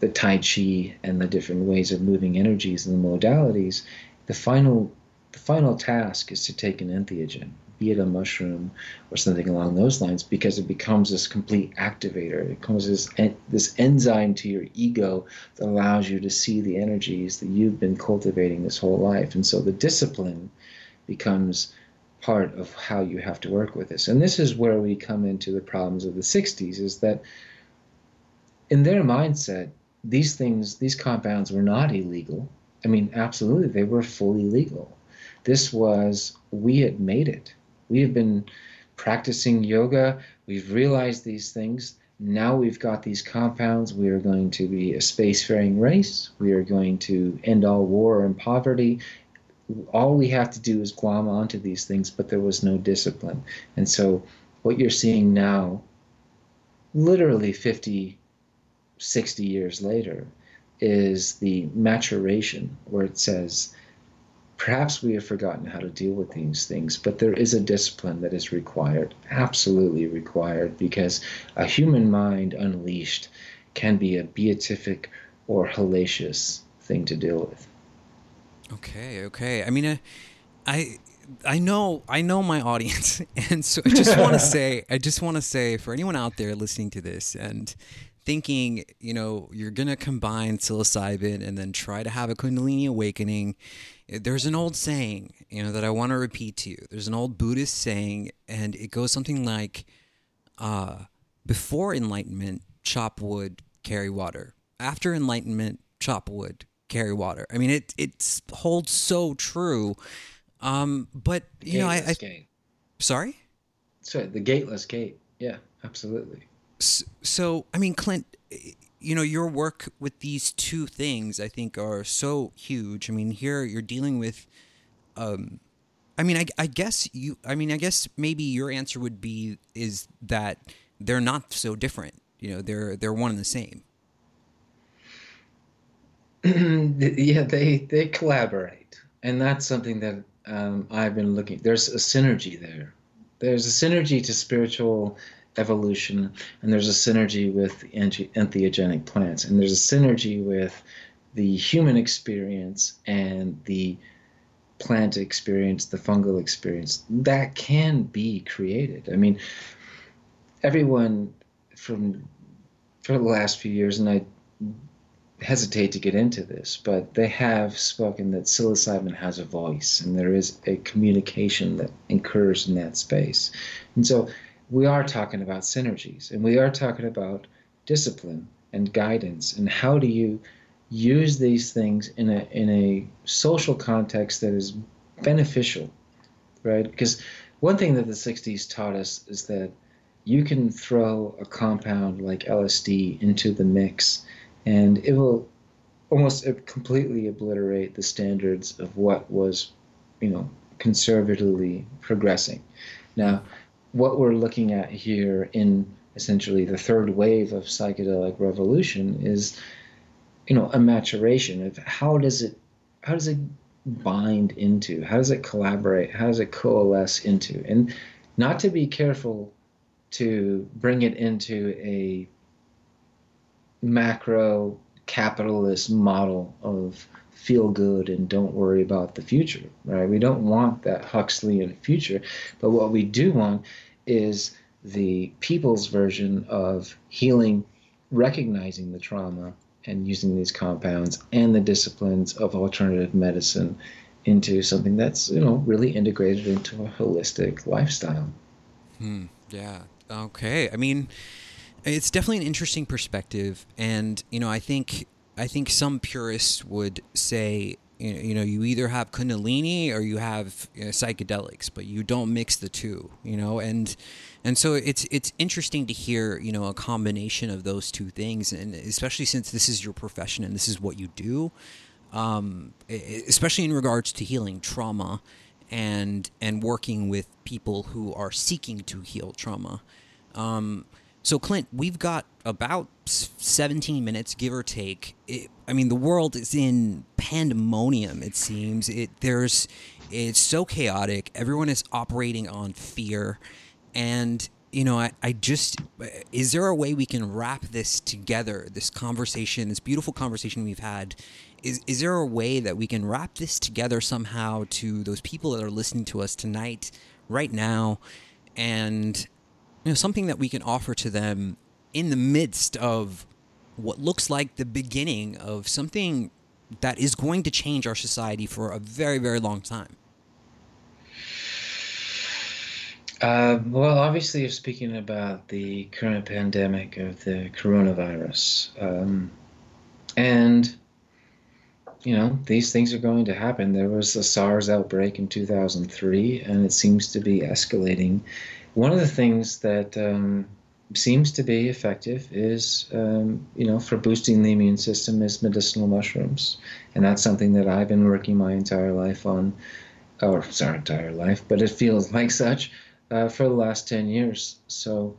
the tai chi and the different ways of moving energies and the modalities. The final the final task is to take an entheogen be it a mushroom or something along those lines because it becomes this complete activator. It becomes this this enzyme to your ego that allows you to see the energies that you've been cultivating this whole life. And so the discipline becomes part of how you have to work with this. And this is where we come into the problems of the 60s is that in their mindset, these things, these compounds were not illegal. I mean, absolutely, they were fully legal. This was, we had made it. We have been practicing yoga, we've realized these things. Now we've got these compounds. We are going to be a spacefaring race. We are going to end all war and poverty all we have to do is glom onto these things, but there was no discipline. And so what you're seeing now, literally 50, 60 years later, is the maturation where it says, perhaps we have forgotten how to deal with these things, but there is a discipline that is required, absolutely required, because a human mind unleashed can be a beatific or hellacious thing to deal with. Okay, okay. I mean, uh, I I know I know my audience, [laughs] and so I just want to [laughs] say I just want to say for anyone out there listening to this and thinking, you know, you're gonna combine psilocybin and then try to have a Kundalini awakening. There's an old saying, you know, that I want to repeat to you. There's an old Buddhist saying, and it goes something like, uh, "Before enlightenment, chop wood, carry water. After enlightenment, chop wood, carry water. I mean, it it holds so true. Um, but you know, I, I gate. sorry. Sorry, the gateless gate. Yeah, absolutely. So, so, I mean, Clint, you know, your work with these two things, I think, are so huge. I mean, here you're dealing with. Um, I mean, I, I guess you. I mean, I guess maybe your answer would be is that they're not so different. You know, they're they're one and the same. [clears throat] yeah, they they collaborate, and that's something that um, I've been looking. There's a synergy there. There's a synergy to spiritual evolution, and there's a synergy with entheogenic plants, and there's a synergy with the human experience and the plant experience, the fungal experience. That can be created. I mean, everyone from for the last few years, and I hesitate to get into this, but they have spoken that psilocybin has a voice and there is a communication that occurs in that space. And so we are talking about synergies and we are talking about discipline and guidance and how do you use these things in a in a social context that is beneficial, right? Because one thing that the 60s taught us is that you can throw a compound like LSD into the mix and it will almost completely obliterate the standards of what was, you know, conservatively progressing. Now, what we're looking at here in essentially the third wave of psychedelic revolution is, you know, a maturation of how does it, how does it bind into, how does it collaborate, how does it coalesce into, and not to be careful to bring it into a macro capitalist model of feel good and don't worry about the future, right? We don't want that Huxleyan future, but what we do want is the people's version of healing, recognizing the trauma and using these compounds and the disciplines of alternative medicine into something that's, you know, really integrated into a holistic lifestyle. Hmm. Yeah. Okay, I mean, it's definitely an interesting perspective, and you know, I think I think some purists would say you know you either have kundalini or you have you know, psychedelics but you don't mix the two you know and and so it's it's interesting to hear you know a combination of those two things and especially since this is your profession and this is what you do um, especially in regards to healing trauma and and working with people who are seeking to heal trauma um, so, Clint, we've got about 17 minutes, give or take. It, I mean, the world is in pandemonium. It seems it there's it's so chaotic. Everyone is operating on fear, and you know, I, I just is there a way we can wrap this together? This conversation, this beautiful conversation we've had. Is, is there a way that we can wrap this together somehow to those people that are listening to us tonight, right now, and you know, something that we can offer to them in the midst of what looks like the beginning of something that is going to change our society for a very, very long time? Uh, well, obviously, you're speaking about the current pandemic of the coronavirus. Um, and, you know, these things are going to happen. There was a SARS outbreak in 2003, and it seems to be escalating one of the things that um, seems to be effective is, um, you know, for boosting the immune system is medicinal mushrooms, and that's something that I've been working my entire life on, or sorry, entire life, but it feels [laughs] like such uh, for the last ten years. So,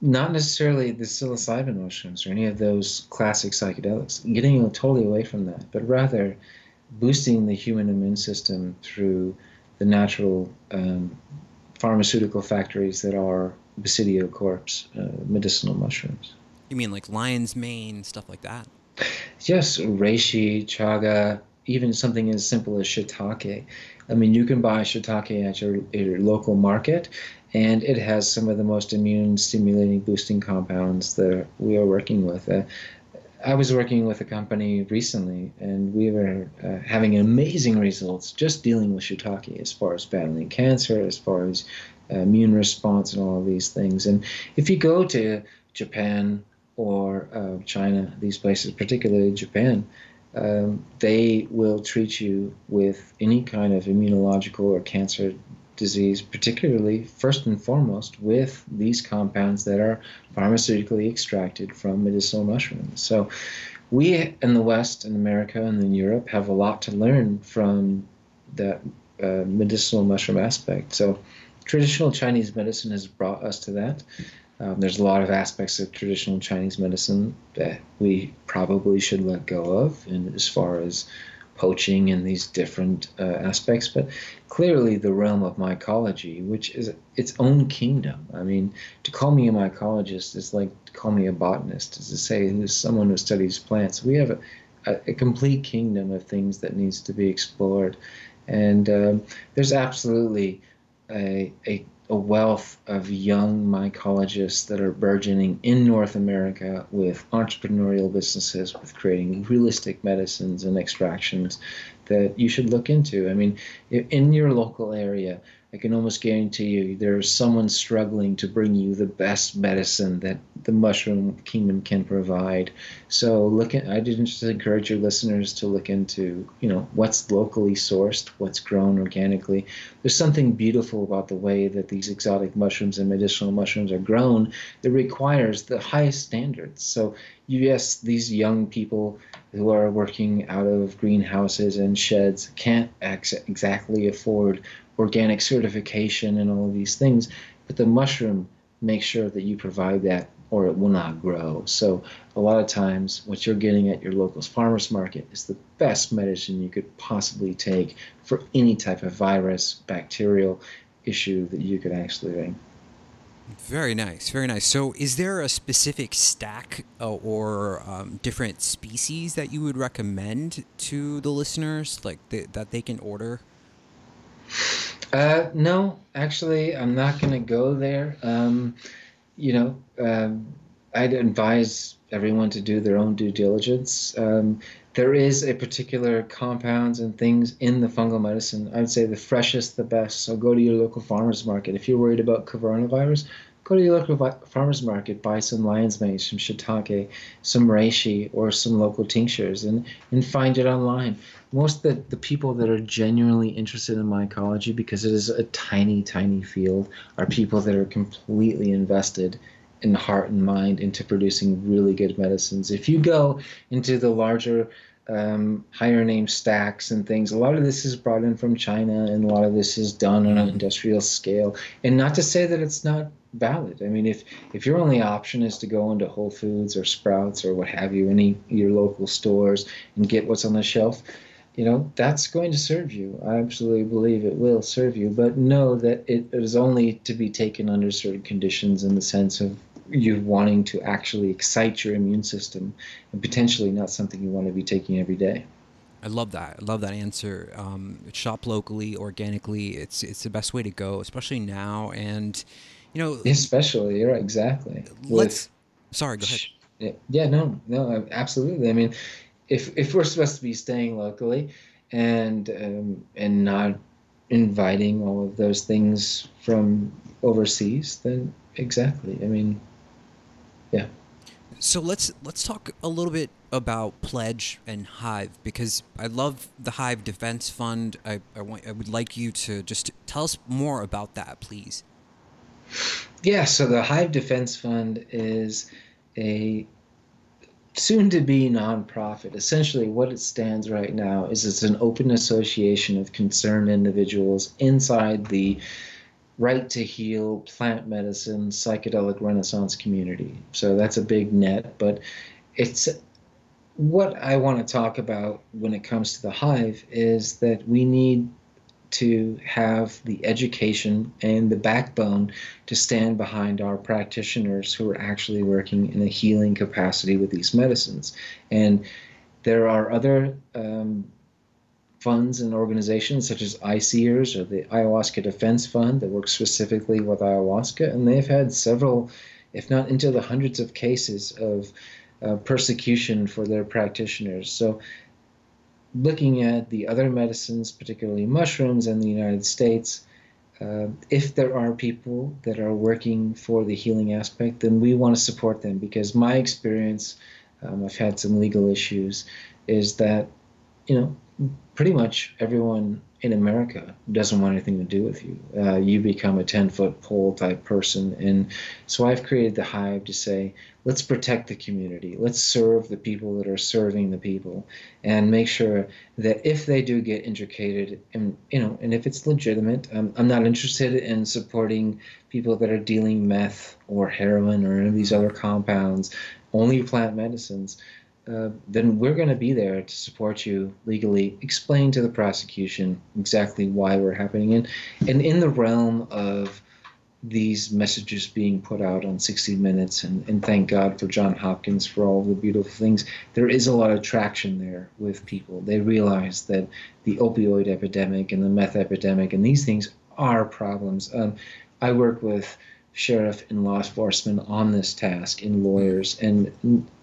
not necessarily the psilocybin mushrooms or any of those classic psychedelics, getting totally away from that, but rather boosting the human immune system through the natural um, pharmaceutical factories that are Basidiocarps uh, medicinal mushrooms. You mean like lion's mane, stuff like that? Yes, reishi, chaga, even something as simple as shiitake. I mean, you can buy shiitake at your, your local market, and it has some of the most immune stimulating boosting compounds that we are working with. Uh, I was working with a company recently, and we were uh, having amazing results just dealing with shiitake as far as battling cancer, as far as uh, immune response, and all of these things. And if you go to Japan or uh, China, these places, particularly Japan, um, they will treat you with any kind of immunological or cancer disease, particularly first and foremost with these compounds that are pharmaceutically extracted from medicinal mushrooms. So, we in the West, in America, and in Europe have a lot to learn from that uh, medicinal mushroom aspect. So, traditional Chinese medicine has brought us to that. Um, there's a lot of aspects of traditional Chinese medicine that we probably should let go of, and as far as poaching and these different uh, aspects, but clearly the realm of mycology, which is its own kingdom. I mean, to call me a mycologist is like to call me a botanist, is to say who's someone who studies plants. We have a, a, a complete kingdom of things that needs to be explored, and um, there's absolutely a, a a wealth of young mycologists that are burgeoning in North America with entrepreneurial businesses, with creating realistic medicines and extractions that you should look into. I mean, in your local area, I can almost guarantee you there's someone struggling to bring you the best medicine that the mushroom kingdom can provide. So look at I just encourage your listeners to look into, you know, what's locally sourced, what's grown organically. There's something beautiful about the way that these exotic mushrooms and medicinal mushrooms are grown that requires the highest standards. So yes, these young people who are working out of greenhouses and sheds can't ex- exactly afford organic certification and all of these things, but the mushroom makes sure that you provide that or it will not grow. So a lot of times what you're getting at your local farmers market is the best medicine you could possibly take for any type of virus, bacterial issue that you could actually bring. Very nice, very nice. So, is there a specific stack uh, or um, different species that you would recommend to the listeners, like th- that they can order? Uh, no, actually, I'm not going to go there. Um, you know, um, I'd advise everyone to do their own due diligence. Um, there is a particular compounds and things in the fungal medicine. I would say the freshest, the best. So go to your local farmers market. If you're worried about coronavirus, go to your local farmer's market, buy some lion's mane, some shiitake, some reishi, or some local tinctures, and, and find it online. Most of the, the people that are genuinely interested in mycology, because it is a tiny, tiny field, are people that are completely invested in heart and mind into producing really good medicines. If you go into the larger um, higher name stacks and things. A lot of this is brought in from China, and a lot of this is done on an industrial scale. And not to say that it's not valid. I mean, if if your only option is to go into Whole Foods or Sprouts or what have you, any your local stores, and get what's on the shelf, you know that's going to serve you. I absolutely believe it will serve you. But know that it is only to be taken under certain conditions, in the sense of you wanting to actually excite your immune system and potentially not something you want to be taking every day. I love that. I love that answer. Um, shop locally, organically. It's it's the best way to go, especially now. And you know, especially you're right, exactly. Let's. With, sorry, go ahead. Yeah, yeah, no, no, absolutely. I mean, if if we're supposed to be staying locally, and um, and not inviting all of those things from overseas, then exactly. I mean, yeah. So let's let's talk a little bit about Pledge and Hive because I love the Hive Defense Fund. I, I want I would like you to just tell us more about that, please. Yeah, so the Hive Defense Fund is a soon to be nonprofit. Essentially, what it stands right now is it's an open association of concerned individuals inside the right to heal, plant medicine, psychedelic renaissance community. So that's a big net, but it's what I want to talk about when it comes to the hive is that we need to have the education and the backbone to stand behind our practitioners who are actually working in a healing capacity with these medicines. And there are other um, funds and organizations such as ICEERS or the Ayahuasca Defense Fund that works specifically with ayahuasca, and they've had several, if not into the hundreds of cases of uh, persecution for their practitioners. So, looking at the other medicines, particularly mushrooms in the United States, uh, if there are people that are working for the healing aspect, then we want to support them. Because my experience, um, I've had some legal issues, is that, you know, pretty much everyone in America doesn't want anything to do with you. Uh, you become a 10 foot pole type person. And so I've created the hive to say, let's protect the community. Let's serve the people that are serving the people and make sure that if they do get intricated and, you know, and if it's legitimate, um, I'm not interested in supporting people that are dealing meth or heroin or any of these other compounds, only plant medicines. Uh, then we're going to be there to support you legally, explain to the prosecution exactly why we're happening. And, and in the realm of these messages being put out on 60 Minutes, and, and thank God for John Hopkins for all the beautiful things, there is a lot of traction there with people. They realize that the opioid epidemic and the meth epidemic and these things are problems. Um, I work with sheriff and law enforcement on this task and lawyers, and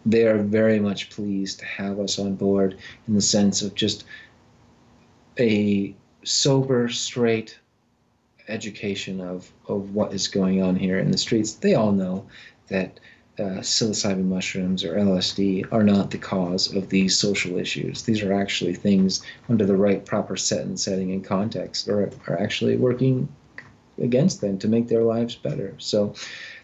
they are very much pleased to have us on board in the sense of just a sober, straight education of, of what is going on here in the streets. They all know that uh, psilocybin mushrooms or LSD are not the cause of these social issues. These are actually things under the right proper set and setting and context are, are actually working against them to make their lives better. So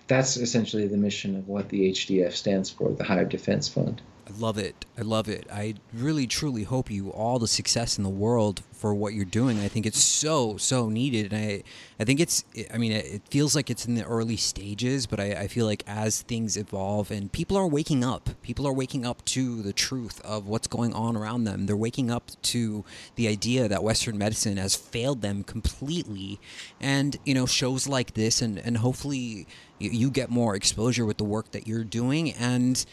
that's essentially the mission of what the HDF stands for, the Hive Defense Fund. Love it. I love it. I really truly hope you all the success in the world for what you're doing. I think it's so so needed, and I I think it's. I mean, it feels like it's in the early stages, but I, I feel like as things evolve and people are waking up, people are waking up to the truth of what's going on around them. They're waking up to the idea that Western medicine has failed them completely, and you know shows like this, and and hopefully you, you get more exposure with the work that you're doing and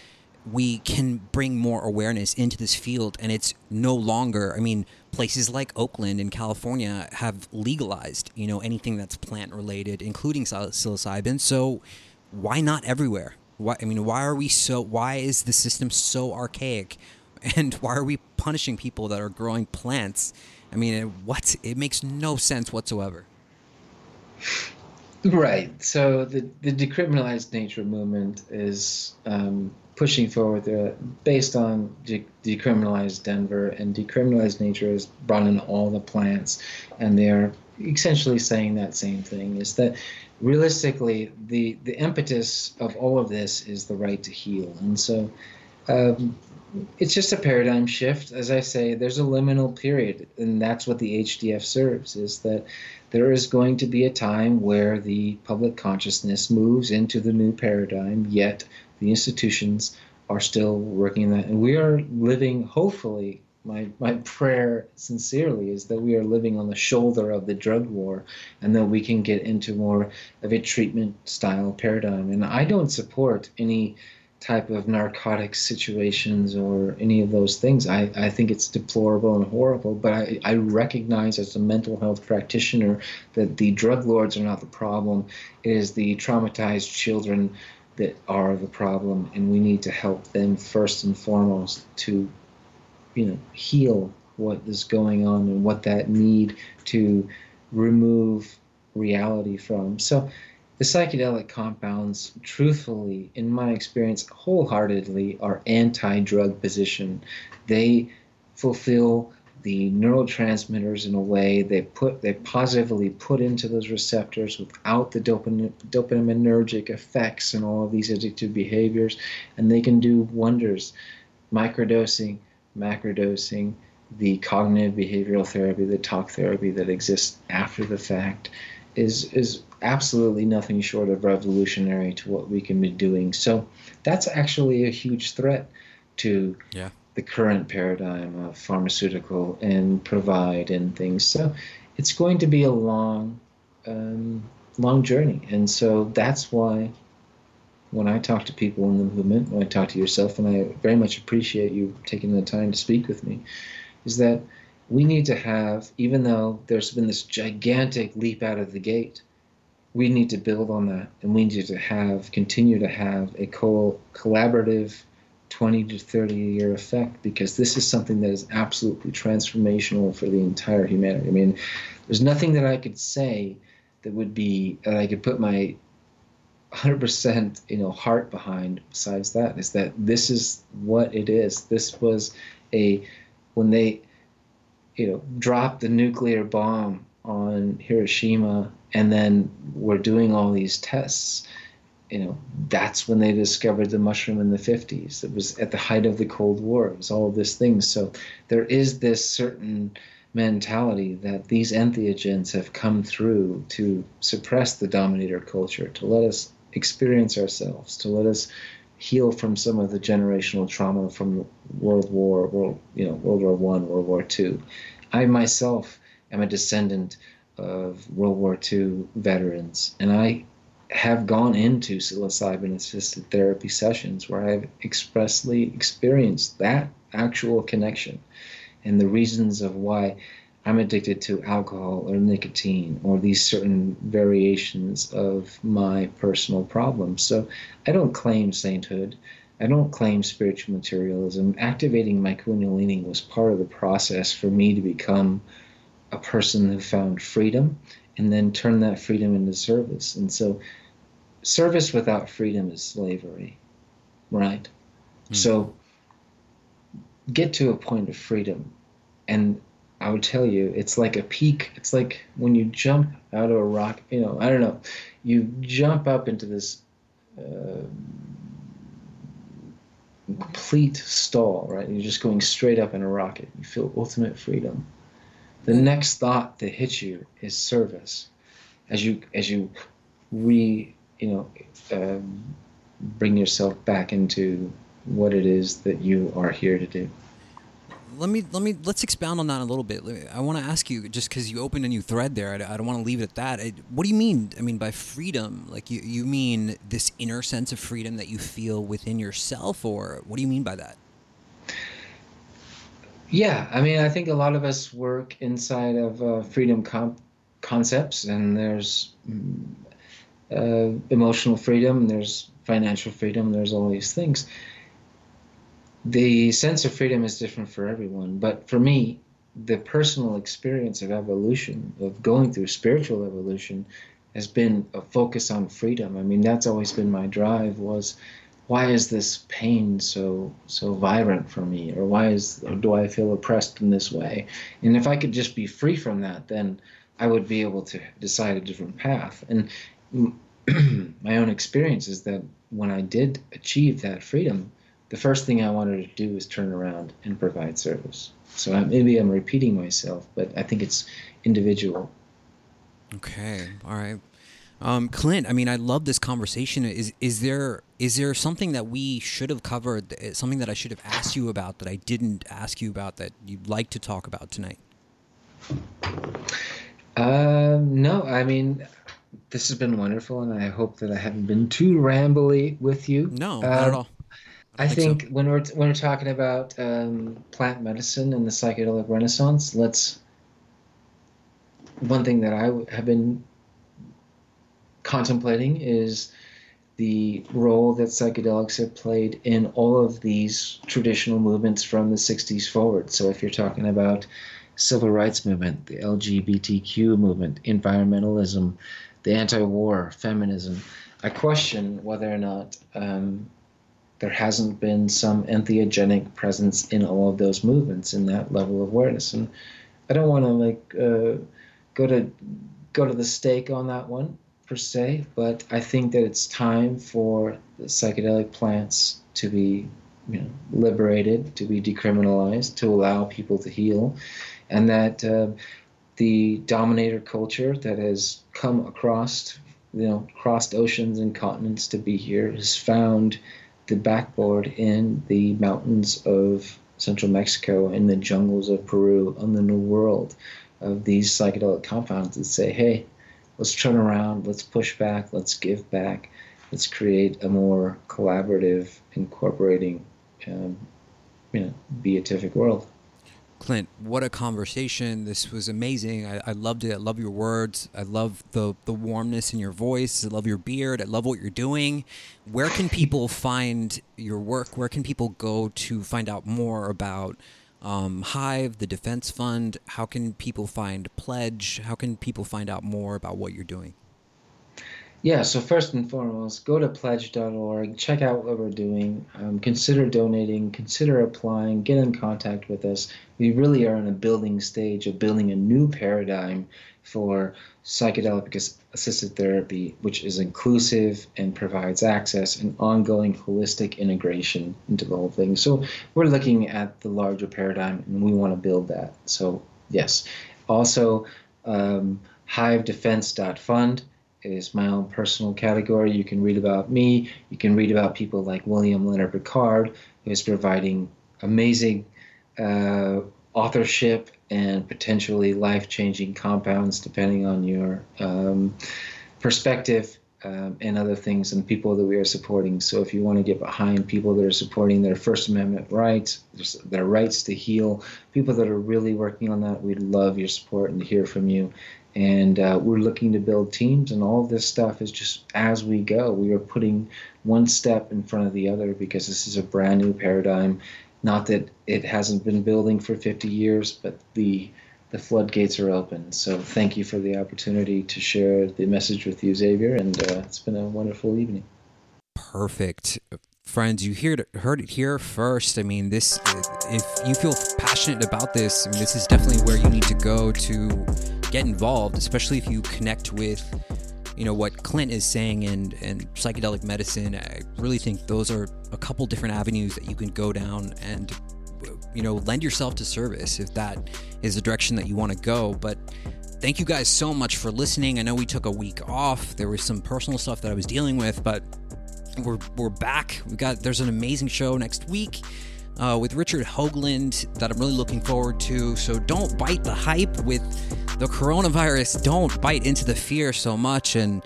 we can bring more awareness into this field and it's no longer i mean places like oakland and california have legalized you know anything that's plant related including psilocybin. So why not everywhere? Why i mean why are we so why is the system so archaic? [laughs] And why are we punishing people that are growing plants? I mean what it makes no sense whatsoever Right. So the the decriminalized nature movement is um, pushing forward uh, based on de- decriminalized Denver, and decriminalized nature has brought in all the plants, and they're essentially saying that same thing: is that realistically the the impetus of all of this is the right to heal, and so. Um, it's just a paradigm shift. As I say, there's a liminal period, and that's what the HDF serves. Is that there is going to be a time where the public consciousness moves into the new paradigm, yet the institutions are still working that. And we are living, hopefully, my, my prayer sincerely is that we are living on the shoulder of the drug war and that we can get into more of a treatment style paradigm. And I don't support any type of narcotic situations or any of those things. I, I think it's deplorable and horrible, but I, I recognize as a mental health practitioner that the drug lords are not the problem. It is the traumatized children that are the problem, and we need to help them first and foremost to, you know, heal what is going on and what that need to remove reality from. So the psychedelic compounds, truthfully, in my experience, wholeheartedly are anti drug position. They fulfill the neurotransmitters in a way they put they positively put into those receptors without the dopamine, dopaminergic effects and all of these addictive behaviors and they can do wonders microdosing macrodosing the cognitive behavioral therapy the talk therapy that exists after the fact is is absolutely nothing short of revolutionary to what we can be doing. So that's actually a huge threat to yeah. the current paradigm of pharmaceutical and provide and things. So it's going to be a long, um, long journey, and so that's why. When I talk to people in the movement, when I talk to yourself, and I very much appreciate you taking the time to speak with me, is that we need to have, even though there's been this gigantic leap out of the gate, we need to build on that and we need to have continue to have a co- collaborative 20 to 30 year effect because this is something that is absolutely transformational for the entire humanity. I mean, there's nothing that I could say that would be that I could put my 100% you know heart behind besides that is that this is what it is. This was a when they you know, dropped the nuclear bomb on Hiroshima and then were doing all these tests, you know, that's when they discovered the mushroom in the 50s. It was at the height of the Cold War. It was all of these things. So there is this certain mentality that these entheogens have come through to suppress the dominator culture, to let us experience ourselves, to let us heal from some of the generational trauma from World War, World, you know, World War One, World War Two. I myself am a descendant of World War II veterans, and I have gone into psilocybin assisted therapy sessions where I've expressly experienced that actual connection and the reasons of why I'm addicted to alcohol or nicotine or these certain variations of my personal problems. So I don't claim sainthood. I don't claim spiritual materialism. Activating my Kundalini was part of the process for me to become a person who found freedom and then turn that freedom into service. And so, service without freedom is slavery, right? Mm. So, get to a point of freedom and I would tell you, it's like a peak. It's like when you jump out of a rock. You know, I don't know. You jump up into this uh, complete stall, right? You're just going straight up in a rocket. You feel ultimate freedom. The next thought that hits you is service. As you as you re you know um, bring yourself back into what it is that you are here to do let me let me let's expound on that a little bit. I want to ask you just because you opened a new thread there. I, I don't want to leave it at that. I, what do you mean? I mean by freedom, like you you mean this inner sense of freedom that you feel within yourself, or what do you mean by that? Yeah, I mean I think a lot of us work inside of uh, freedom comp- concepts, and there's mm, uh, emotional freedom, there's financial freedom, there's all these things the sense of freedom is different for everyone, but for me, the personal experience of evolution, of going through spiritual evolution, has been a focus on freedom. I mean, that's always been my drive was why is this pain so so vibrant for me or why is or do I feel oppressed in this way? And if I could just be free from that, then I would be able to decide a different path. And [clears throat] my own experience is that when I did achieve that freedom, the first thing I wanted to do was turn around and provide service. So I, maybe I'm repeating myself, but I think it's individual. Okay, all right. Um, Clint, I mean, I love this conversation. Is is there is there something that we should have covered? Uh, something that I should have asked you about that I didn't ask you about that you'd like to talk about tonight? Um, no, I mean, this has been wonderful, and I hope that I haven't been too rambly with you. No, not at um, all. I, I think, so. when we're when we're talking about um, plant medicine and the psychedelic renaissance, let's. One thing that I have been contemplating is the role that psychedelics have played in all of these traditional movements from the 60s forward. So if you're talking about civil rights movement, the LGBTQ movement, environmentalism, the anti-war, feminism, I question whether or not um, there hasn't been some entheogenic presence in all of those movements in that level of awareness. And I don't want to like uh, go to go to the stake on that one per se, but I think that it's time for the psychedelic plants to be you know, liberated, to be decriminalized, to allow people to heal, and that uh, the dominator culture that has come across, you know, crossed oceans and continents to be here has found the backboard in the mountains of central Mexico, in the jungles of Peru, on the New World, of these psychedelic compounds that say, hey, let's turn around, let's push back, let's give back, let's create a more collaborative, incorporating, um, you know, beatific world. Clint, what a conversation. This was amazing. I, I, loved it. I love your words. I love the, the warmness in your voice. I love your beard. I love what you're doing. Where can people find your work? Where can people go to find out more about um, Hive, the Defense Fund? How can people find Pledge? How can people find out more about what you're doing? Yeah, so first and foremost, go to pledge.org, check out what we're doing, um, consider donating, consider applying, get in contact with us. We really are in a building stage of building a new paradigm for psychedelic assisted therapy, which is inclusive and provides access and ongoing holistic integration into the whole thing. So we're looking at the larger paradigm and we want to build that. So, yes. Also, um, hivedefense.fund is my own personal category. You can read about me. You can read about people like William Leonard Pickard, who is providing amazing uh, authorship and potentially life changing compounds depending on your um, perspective. Um, and other things and people that we are supporting. So if you want to get behind people that are supporting their First Amendment rights, their rights to heal, people that are really working on that, we'd love your support and to hear from you. And uh, we're looking to build teams and all this stuff is just as we go. We are putting one step in front of the other because this is a brand new paradigm. Not that it hasn't been building for 50 years but the the floodgates are open. So thank you for the opportunity to share the message with you xavier and uh, it's been a wonderful evening. Perfect. Friends you heard it, heard it here first. I mean this if you feel passionate about this I mean, this is definitely where you need to go to get involved, especially if you connect with you know what Clint is saying and and psychedelic medicine. I really think those are a couple different avenues that you can go down and you know lend yourself to service if that is the direction that you want to go. But thank you guys so much for listening. I know we took a week off. There was some personal stuff that I was dealing with, but we're we're back. We got there's an amazing show next week uh, with Richard Hoagland that I'm really looking forward to. So don't bite the hype with the coronavirus. Don't bite into the fear so much. And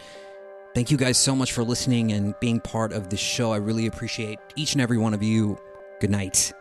thank you guys so much for listening and being part of this show. I really appreciate each and every one of you. Good night.